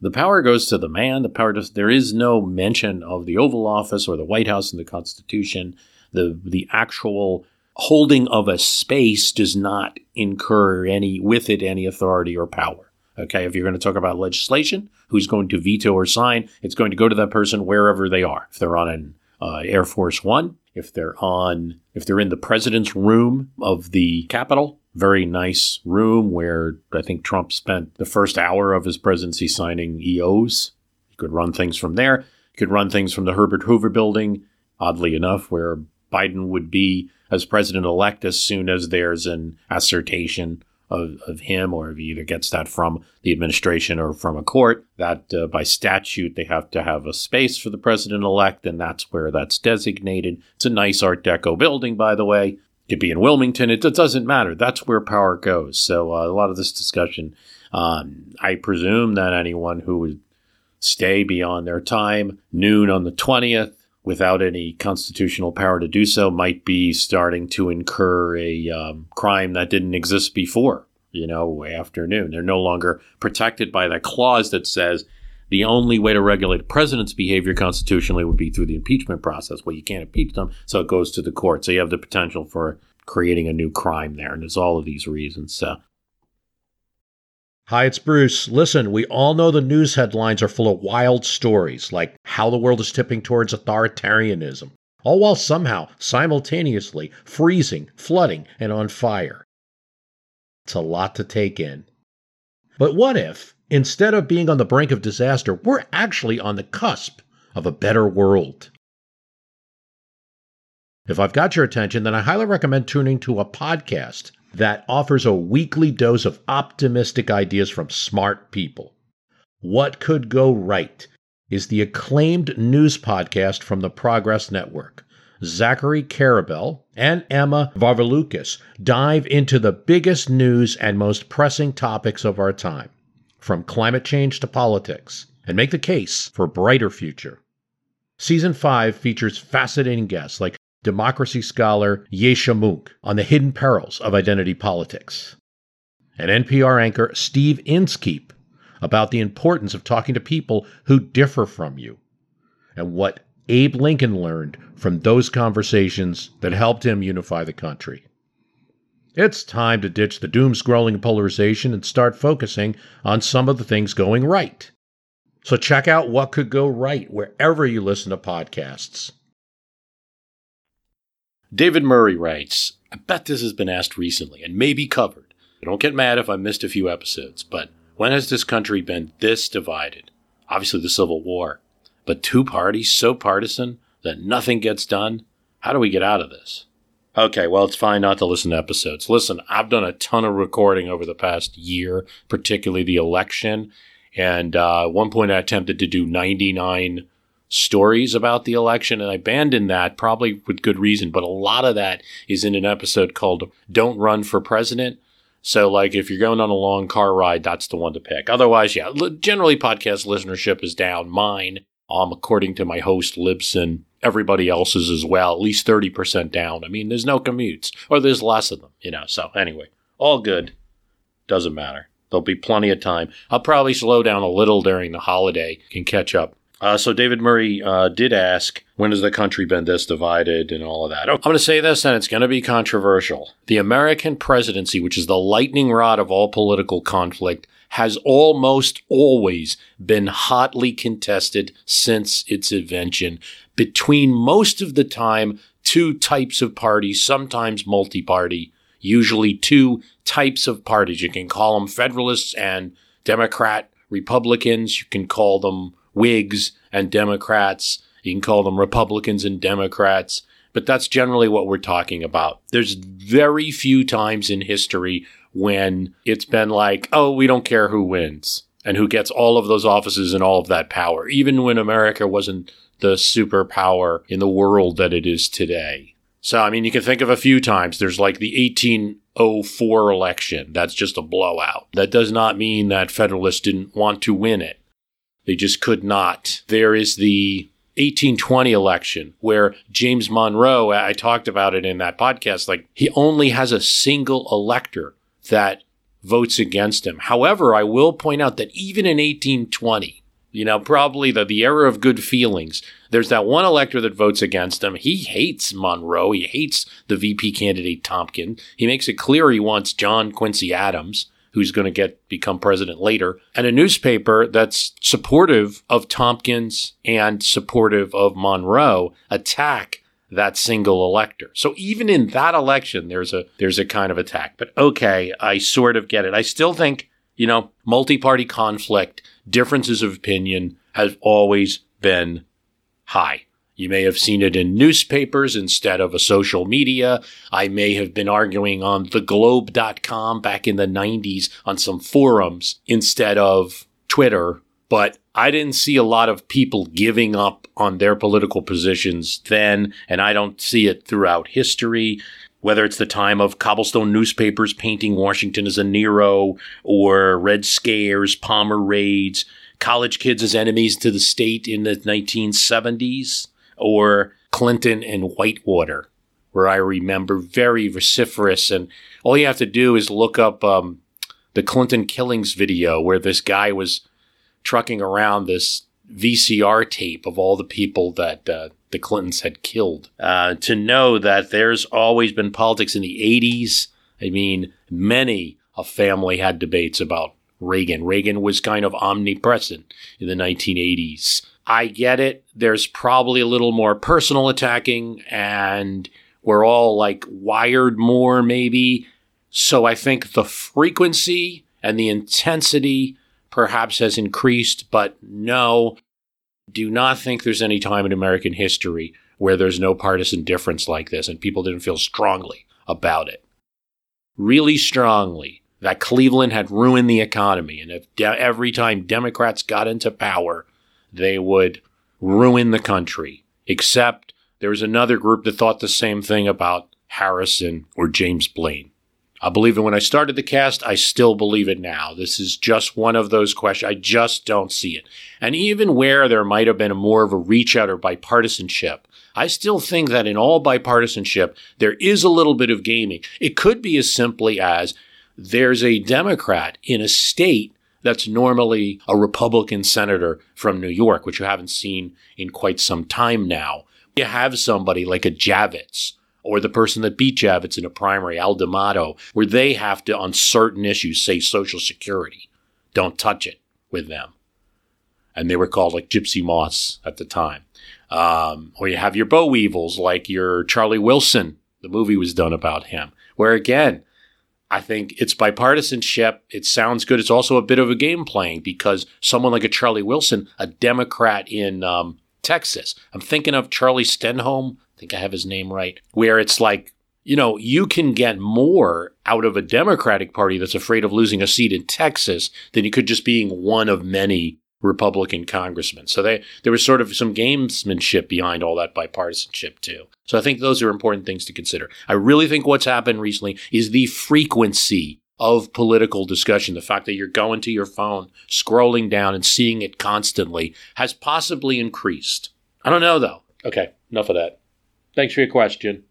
The power goes to the man. The power does. There is no mention of the Oval Office or the White House in the Constitution. The the actual holding of a space does not incur any with it any authority or power. Okay, if you're going to talk about legislation, who's going to veto or sign, it's going to go to that person wherever they are. If they're on an uh, Air Force One. If they're on, if they're in the president's room of the Capitol, very nice room where I think Trump spent the first hour of his presidency signing EOs. He could run things from there. He could run things from the Herbert Hoover building, oddly enough, where Biden would be as president elect as soon as there's an assertion of, of him, or if he either gets that from the administration or from a court, that uh, by statute they have to have a space for the president elect, and that's where that's designated. It's a nice Art Deco building, by the way. Could be in Wilmington. It, it doesn't matter. That's where power goes. So uh, a lot of this discussion, um, I presume that anyone who would stay beyond their time, noon on the 20th, without any constitutional power to do so might be starting to incur a um, crime that didn't exist before, you know, afternoon. They're no longer protected by that clause that says the only way to regulate a president's behavior constitutionally would be through the impeachment process. Well, you can't impeach them, so it goes to the court. So you have the potential for creating a new crime there. And there's all of these reasons. So Hi, it's Bruce. Listen, we all know the news headlines are full of wild stories, like how the world is tipping towards authoritarianism, all while somehow simultaneously freezing, flooding, and on fire. It's a lot to take in. But what if, instead of being on the brink of disaster, we're actually on the cusp of a better world? If I've got your attention, then I highly recommend tuning to a podcast that offers a weekly dose of optimistic ideas from smart people. What Could Go Right is the acclaimed news podcast from the Progress Network. Zachary Karabell and Emma Varvaloucas dive into the biggest news and most pressing topics of our time, from climate change to politics, and make the case for a brighter future. Season 5 features fascinating guests like democracy scholar Yascha Mounk on the hidden perils of identity politics, and NPR anchor Steve Inskeep about the importance of talking to people who differ from you, and what Abe Lincoln learned from those conversations that helped him unify the country. It's time to ditch the doom scrolling polarization and start focusing on some of the things going right. So check out what could go right wherever you listen to podcasts. David Murray writes, I bet this has been asked recently and may be covered. Don't get mad if I missed a few episodes, but when has this country been this divided? Obviously, the Civil War. But two parties so partisan that nothing gets done? How do we get out of this? Okay, well, it's fine not to listen to episodes. Listen, I've done a ton of recording over the past year, particularly the election. And uh, at one point, I attempted to do 99 stories about the election, and I abandoned that probably with good reason. But a lot of that is in an episode called "Don't Run for President." So, like, if you're going on a long car ride, that's the one to pick. Otherwise, yeah, generally podcast listenership is down. Mine, um, according to my host Libsyn, everybody else's as well, at least thirty percent down. I mean, there's no commutes, or there's less of them, you know. So anyway, all good. Doesn't matter. There'll be plenty of time. I'll probably slow down a little during the holiday, can catch up uh, so David Murray uh, did ask, when has the country been this divided and all of that? I'm going to say this, and it's going to be controversial. The American presidency, which is the lightning rod of all political conflict, has almost always been hotly contested since its invention between most of the time two types of parties, sometimes multi party, usually two types of parties. You can call them Federalists and Democrat Republicans. You can call them Whigs and Democrats. You can call them Republicans and Democrats, but that's generally what we're talking about. There's very few times in history when it's been like, oh, we don't care who wins and who gets all of those offices and all of that power, even when America wasn't the superpower in the world that it is today. So, I mean, you can think of a few times. There's like the 1804 election. That's just a blowout. That does not mean that Federalists didn't want to win it. They just could not. There is the 1820 election where James Monroe, I talked about it in that podcast, like he only has a single elector that votes against him. However, I will point out that even in 1820, you know, probably the, the era of good feelings, there's that one elector that votes against him. He hates Monroe. He hates the VP candidate Tompkins. He makes it clear he wants John Quincy Adams, who's going to get become president later, and a newspaper that's supportive of Tompkins and supportive of Monroe attack that single elector. So even in that election, there's a there's a kind of attack. But okay, I sort of get it. I still think, you know, multi-party conflict, differences of opinion has always been high. You may have seen it in newspapers instead of a social media. I may have been arguing on theglobe.com back in the 90s on some forums instead of Twitter, but I didn't see a lot of people giving up on their political positions then, and I don't see it throughout history. Whether it's the time of cobblestone newspapers painting Washington as a Nero, or Red Scares, Palmer raids, college kids as enemies to the state in the 1970s, or Clinton and Whitewater, where I remember very vociferous. And all you have to do is look up um, the Clinton killings video where this guy was trucking around this VCR tape of all the people that uh, the Clintons had killed uh, to know that there's always been politics in the 80s. I mean, many a family had debates about Reagan. Reagan was kind of omnipresent in the 1980s. I get it. There's probably a little more personal attacking, and we're all like wired more, maybe. So I think the frequency and the intensity perhaps has increased, but no, do not think there's any time in American history where there's no partisan difference like this and people didn't feel strongly about it. Really strongly that Cleveland had ruined the economy. And if de- every time Democrats got into power, they would ruin the country. Except there was another group that thought the same thing about Harrison or James Blaine. I believe it when I started the cast. I still believe it now. This is just one of those questions. I just don't see it. And even where there might have been more of a reach out or bipartisanship, I still think that in all bipartisanship, there is a little bit of gaming. It could be as simply as there's a Democrat in a state that's normally a Republican senator from New York, which you haven't seen in quite some time now. You have somebody like a Javits or the person that beat Javits in a primary, Al D'Amato, where they have to, on certain issues, say Social Security. Don't touch it with them. And they were called like Gypsy Moths at the time. Um, or you have your boll weevils like your Charlie Wilson. The movie was done about him, where again, I think it's bipartisanship. It sounds good. It's also a bit of a game playing because someone like a Charlie Wilson, a Democrat in um, Texas, I'm thinking of Charlie Stenholm. I think I have his name right, where it's like, you know, you can get more out of a Democratic Party that's afraid of losing a seat in Texas than you could just being one of many Republican congressmen. So they, there was sort of some gamesmanship behind all that bipartisanship too. So I think those are important things to consider. I really think what's happened recently is the frequency of political discussion. The fact that you're going to your phone, scrolling down and seeing it constantly has possibly increased. I don't know though. Okay, enough of that. Thanks for your question.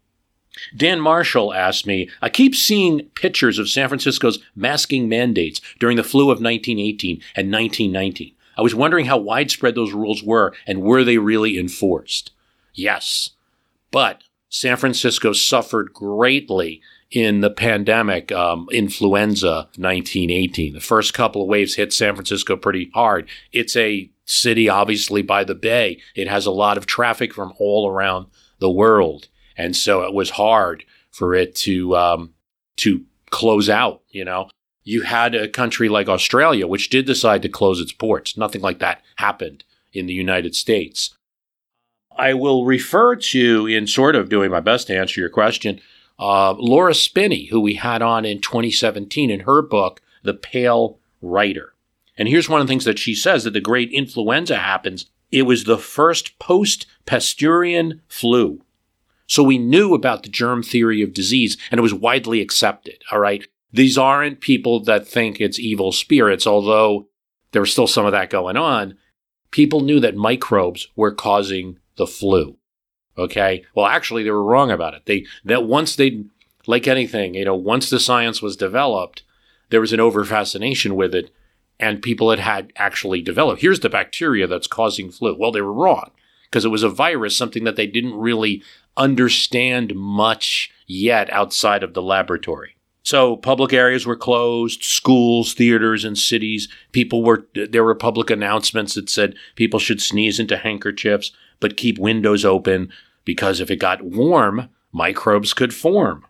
Dan Marshall asked me, I keep seeing pictures of San Francisco's masking mandates during the flu of 1918 and 1919. I was wondering how widespread those rules were and were they really enforced? Yes. But San Francisco suffered greatly in the pandemic, um, influenza 1918. The first couple of waves hit San Francisco pretty hard. It's a city, obviously, by the bay. It has a lot of traffic from all around the world. And so it was hard for it to, um, to close out, you know you had a country like Australia, which did decide to close its ports. Nothing like that happened in the United States. I will refer to, in sort of doing my best to answer your question, uh, Laura Spinney, who we had on in 2017 in her book, The Pale Rider. And here's one of the things that she says that the great influenza happens. It was the first post Pasteurian flu. So we knew about the germ theory of disease and it was widely accepted. All right. These aren't people that think it's evil spirits, although there was still some of that going on. People knew that microbes were causing the flu. Okay. Well, actually, they were wrong about it. They, that once they, like anything, you know, once the science was developed, there was an over fascination with it and people had had actually developed. Here's the bacteria that's causing flu. Well, they were wrong because it was a virus, something that they didn't really understand much yet outside of the laboratory. So public areas were closed, schools, theaters, and cities. People were there were public announcements that said people should sneeze into handkerchiefs, but keep windows open because if it got warm, microbes could form.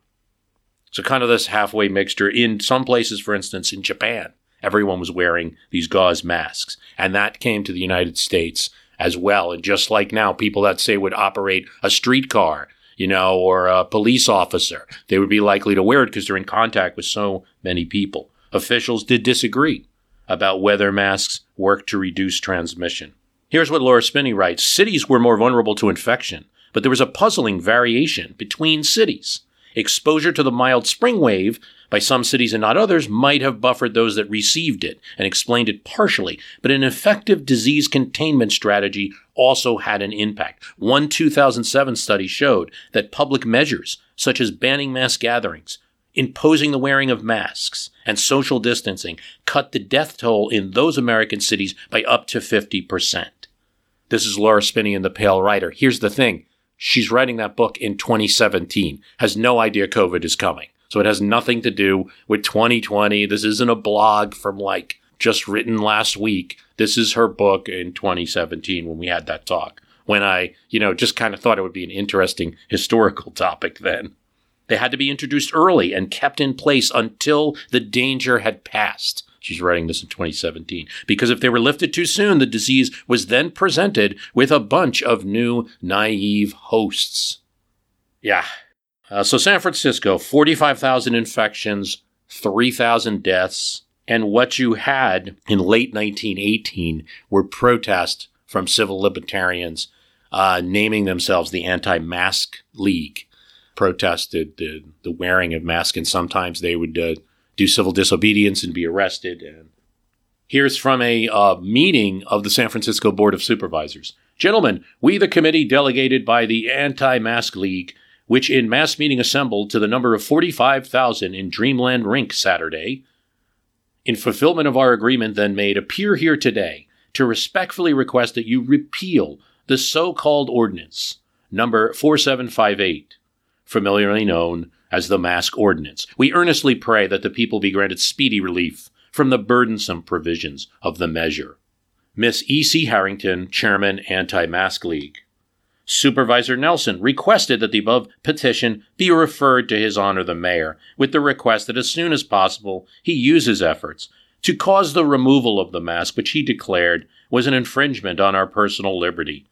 So kind of this halfway mixture. In some places, for instance, in Japan, everyone was wearing these gauze masks, and that came to the United States as well. And just like now, people that say would operate a streetcar you know, or a police officer. They would be likely to wear it because they're in contact with so many people. Officials did disagree about whether masks work to reduce transmission. Here's what Laura Spinney writes Cities were more vulnerable to infection, but there was a puzzling variation between cities. Exposure to the mild spring wave by some cities and not others might have buffered those that received it and explained it partially, but an effective disease containment strategy also had an impact. One 2007 study showed that public measures, such as banning mass gatherings, imposing the wearing of masks, and social distancing, cut the death toll in those American cities by up to 50%. This is Laura Spinney in The Pale Rider. Here's the thing she's writing that book in 2017, has no idea COVID is coming. So it has nothing to do with 2020. This isn't a blog from like just written last week. This is her book in 2017 when we had that talk. When I, you know, just kind of thought it would be an interesting historical topic then. They had to be introduced early and kept in place until the danger had passed. She's writing this in 2017. Because if they were lifted too soon, the disease was then presented with a bunch of new naive hosts. Yeah, uh, so San Francisco, 45,000 infections, 3,000 deaths. And what you had in late 1918 were protests from civil libertarians uh, naming themselves the Anti Mask League, protested the, the wearing of masks, and sometimes they would uh, do civil disobedience and be arrested. And here's from a uh, meeting of the San Francisco Board of Supervisors. Gentlemen, we, the committee delegated by the Anti Mask League, which in mass meeting assembled to the number of 45,000 in Dreamland Rink Saturday, in fulfillment of our agreement then made, appear here today to respectfully request that you repeal the so called ordinance, number 4758, familiarly known as the Mask Ordinance. We earnestly pray that the people be granted speedy relief from the burdensome provisions of the measure. Miss E.C. Harrington, Chairman, Anti Mask League. Supervisor Nelson requested that the above petition be referred to His Honor the Mayor, with the request that as soon as possible he use his efforts to cause the removal of the mask, which he declared was an infringement on our personal liberty.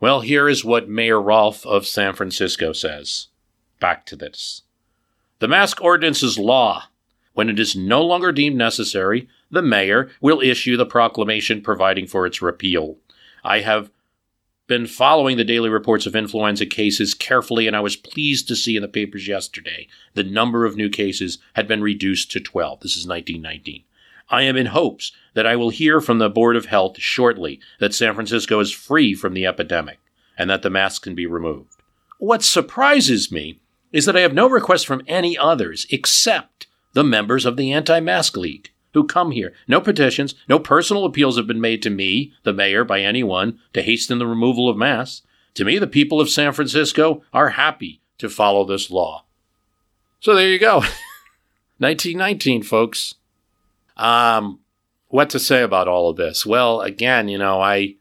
Well, here is what Mayor Rolph of San Francisco says. Back to this. The mask ordinance is law. When it is no longer deemed necessary, the mayor will issue the proclamation providing for its repeal. I have been following the daily reports of influenza cases carefully, and I was pleased to see in the papers yesterday the number of new cases had been reduced to 12. This is 1919. I am in hopes that I will hear from the Board of Health shortly that San Francisco is free from the epidemic and that the masks can be removed. What surprises me is that I have no request from any others except the members of the Anti Mask League who come here. No petitions, no personal appeals have been made to me, the mayor, by anyone to hasten the removal of masks. To me, the people of San Francisco are happy to follow this law. So there you go. <laughs> 1919, folks. Um, what to say about all of this? Well, again, you know, I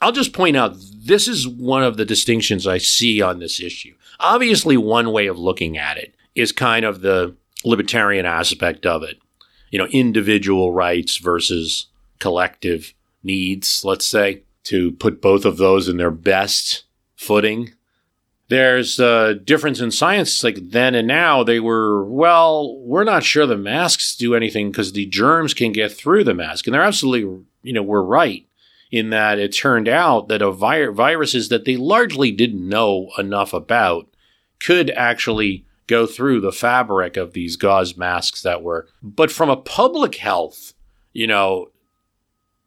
I'll just point out this is one of the distinctions I see on this issue. Obviously, one way of looking at it is kind of the libertarian aspect of it you know, individual rights versus collective needs, let's say, to put both of those in their best footing. There's a difference in science, like then and now. They were, well, we're not sure the masks do anything because the germs can get through the mask. And they're absolutely, you know, we're right in that it turned out that a vi- viruses that they largely didn't know enough about could actually go through the fabric of these gauze masks that were, but from a public health, you know,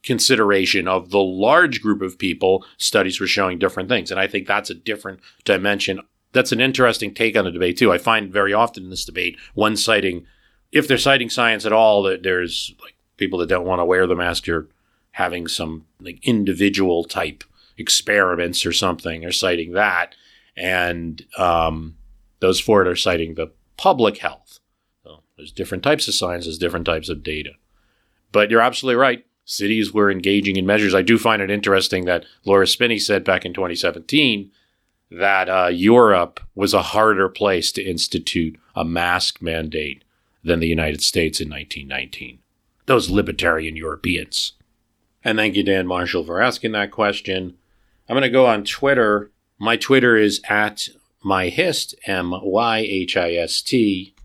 consideration of the large group of people, studies were showing different things. And I think that's a different dimension. That's an interesting take on the debate, too. I find very often in this debate, one citing, if they're citing science at all, that there's like people that don't want to wear the mask are having some like individual type experiments or something, or citing that. And um, those for it are citing the public health. So there's different types of science, there's different types of data. But you're absolutely right. Cities were engaging in measures. I do find it interesting that Laura Spinney said back in 2017 that uh, Europe was a harder place to institute a mask mandate than the United States in 1919. Those libertarian Europeans. And thank you, Dan Marshall, for asking that question. I'm going to go on Twitter. My Twitter is at myhist, M Y H I S T.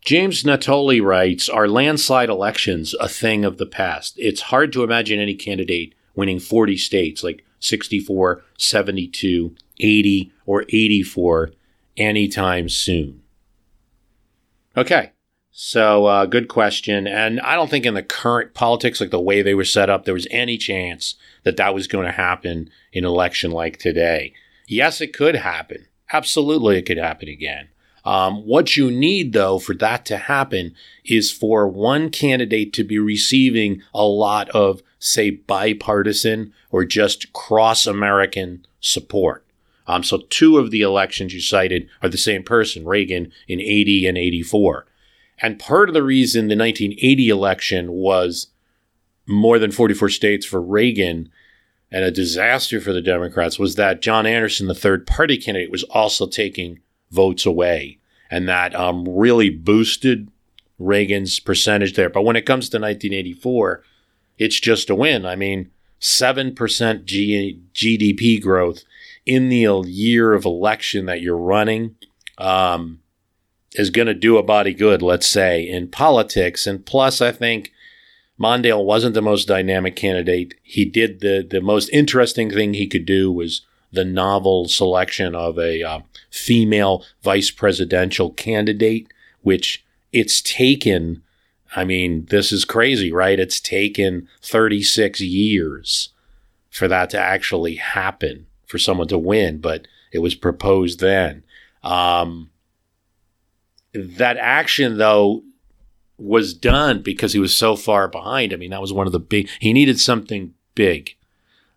James Natoli writes Are landslide elections a thing of the past? It's hard to imagine any candidate winning 40 states like 64, 72, 80, or 84 anytime soon. Okay. So, uh, good question. And I don't think in the current politics, like the way they were set up, there was any chance that that was going to happen in an election like today. Yes, it could happen. Absolutely, it could happen again. Um, what you need, though, for that to happen is for one candidate to be receiving a lot of, say, bipartisan or just cross American support. Um, so, two of the elections you cited are the same person, Reagan in 80 and 84. And part of the reason the 1980 election was more than 44 states for Reagan and a disaster for the Democrats was that John Anderson, the third party candidate, was also taking votes away. And that um, really boosted Reagan's percentage there. But when it comes to 1984, it's just a win. I mean, 7% G- GDP growth in the year of election that you're running. Um, is going to do a body good, let's say, in politics. And plus, I think Mondale wasn't the most dynamic candidate. He did the, the most interesting thing he could do was the novel selection of a uh, female vice presidential candidate, which it's taken. I mean, this is crazy, right? It's taken 36 years for that to actually happen, for someone to win, but it was proposed then. Um, that action, though, was done because he was so far behind. I mean, that was one of the big, he needed something big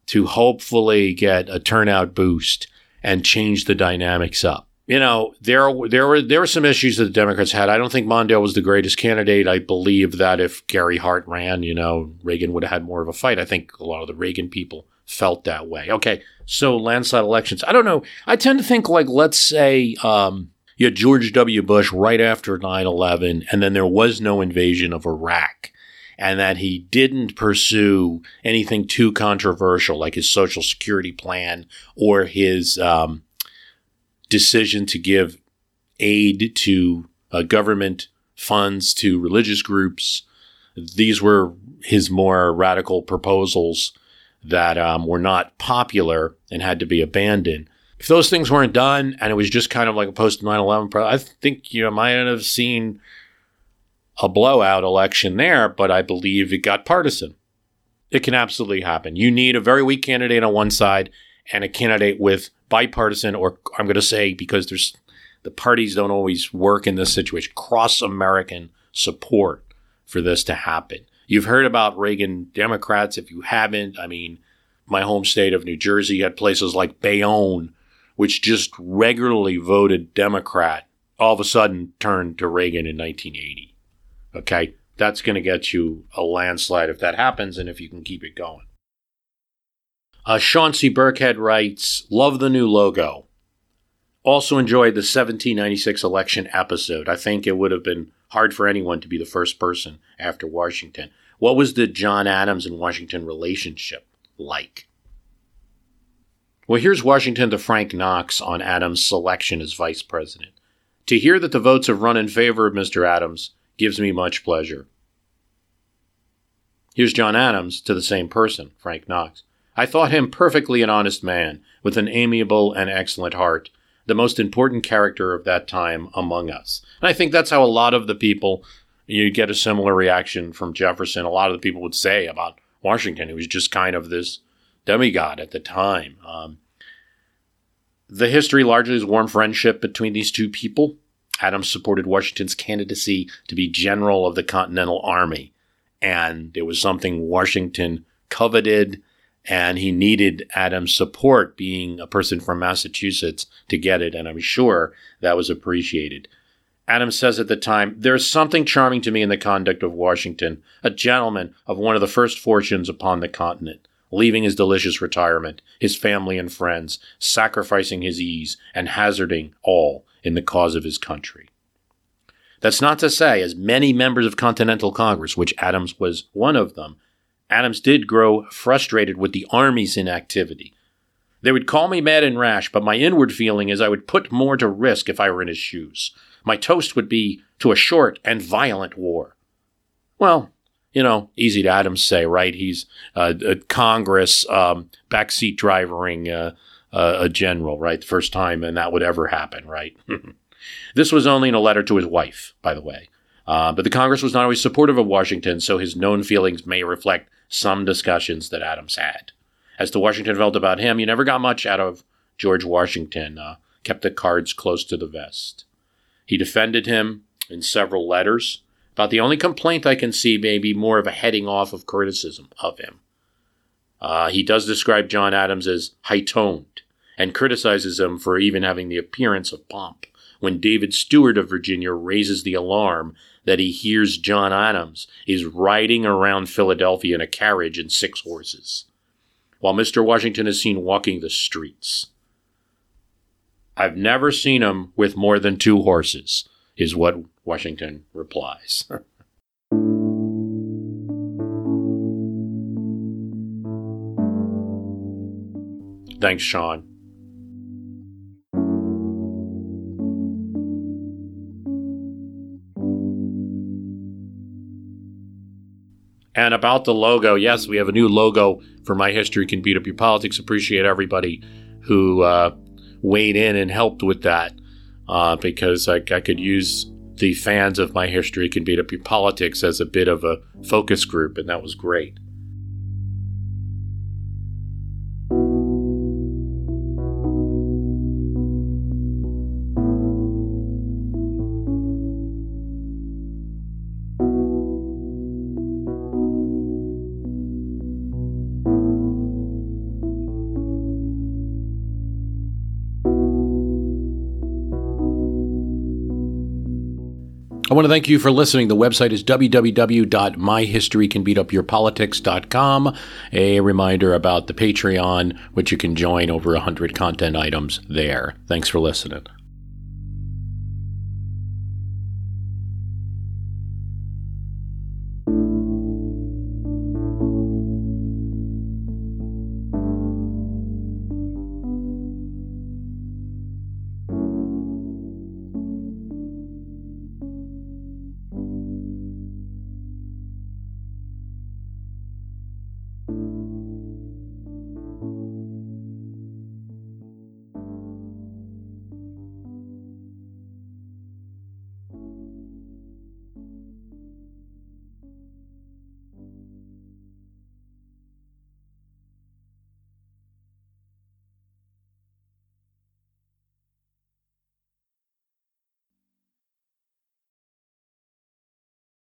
to hopefully get a turnout boost and change the dynamics up. You know, there there were there were some issues that the Democrats had. I don't think Mondale was the greatest candidate. I believe that if Gary Hart ran, you know, Reagan would have had more of a fight. I think a lot of the Reagan people felt that way. Okay, so landslide elections. I don't know. I tend to think like let's say um, you had George W. Bush right after 9 11, and then there was no invasion of Iraq. And that he didn't pursue anything too controversial, like his Social Security plan or his um, decision to give aid to uh, government funds to religious groups. These were his more radical proposals that um, were not popular and had to be abandoned if those things weren't done and it was just kind of like a post 9-11 i think you know might have seen a blowout election there but i believe it got partisan. It can absolutely happen. You need a very weak candidate on one side and a candidate with bipartisan or i'm going to say because there's the parties don't always work in this situation cross american support for this to happen. You've heard about reagan democrats if you haven't. I mean my home state of new jersey had places like bayonne which just regularly voted Democrat, all of a sudden turned to Reagan in 1980. Okay, that's going to get you a landslide if that happens and if you can keep it going. Uh, Sean C. Burkhead writes, Love the new logo. Also enjoyed the 1796 election episode. I think it would have been hard for anyone to be the first person after Washington. What was the John Adams and Washington relationship like? Well, here's Washington to Frank Knox on Adams' selection as vice president. To hear that the votes have run in favor of Mr. Adams gives me much pleasure. Here's John Adams to the same person, Frank Knox. I thought him perfectly an honest man, with an amiable and excellent heart, the most important character of that time among us. And I think that's how a lot of the people, you get a similar reaction from Jefferson. A lot of the people would say about Washington, he was just kind of this demigod at the time. Um, the history largely is warm friendship between these two people. Adams supported Washington's candidacy to be general of the Continental Army, and it was something Washington coveted, and he needed Adams' support, being a person from Massachusetts, to get it, and I'm sure that was appreciated. Adams says at the time, There's something charming to me in the conduct of Washington, a gentleman of one of the first fortunes upon the continent, leaving his delicious retirement, his family and friends, sacrificing his ease, and hazarding all in the cause of his country. That's not to say, as many members of Continental Congress, which Adams was one of them, Adams did grow frustrated with the Army's inactivity. They would call me mad and rash, but my inward feeling is I would put more to risk if I were in his shoes. My toast would be to a short and violent war. Well, you know, easy to Adams say, right? He's uh, a Congress um, backseat drivering uh, uh, a general, right? The first time, and that would ever happen, right? <laughs> this was only in a letter to his wife, by the way. Uh, but the Congress was not always supportive of Washington, so his known feelings may reflect some discussions that Adams had. As to Washington felt about him, you never got much out of George Washington, uh, kept the cards close to the vest. He defended him in several letters. About the only complaint I can see may be more of a heading off of criticism of him. Uh, he does describe John Adams as high toned and criticizes him for even having the appearance of pomp when David Stuart of Virginia raises the alarm that he hears John Adams is riding around Philadelphia in a carriage and six horses, while Mr. Washington is seen walking the streets. I've never seen him with more than two horses, is what Washington replies. <laughs> Thanks, Sean. And about the logo, yes, we have a new logo for My History Can Beat Up Your Politics. Appreciate everybody who uh, weighed in and helped with that uh, because I, I could use the fans of My History Can Beat Up Your Politics as a bit of a focus group, and that was great. Want to thank you for listening. The website is www.myhistorycanbeatupyourpolitics.com. A reminder about the Patreon, which you can join over 100 content items there. Thanks for listening.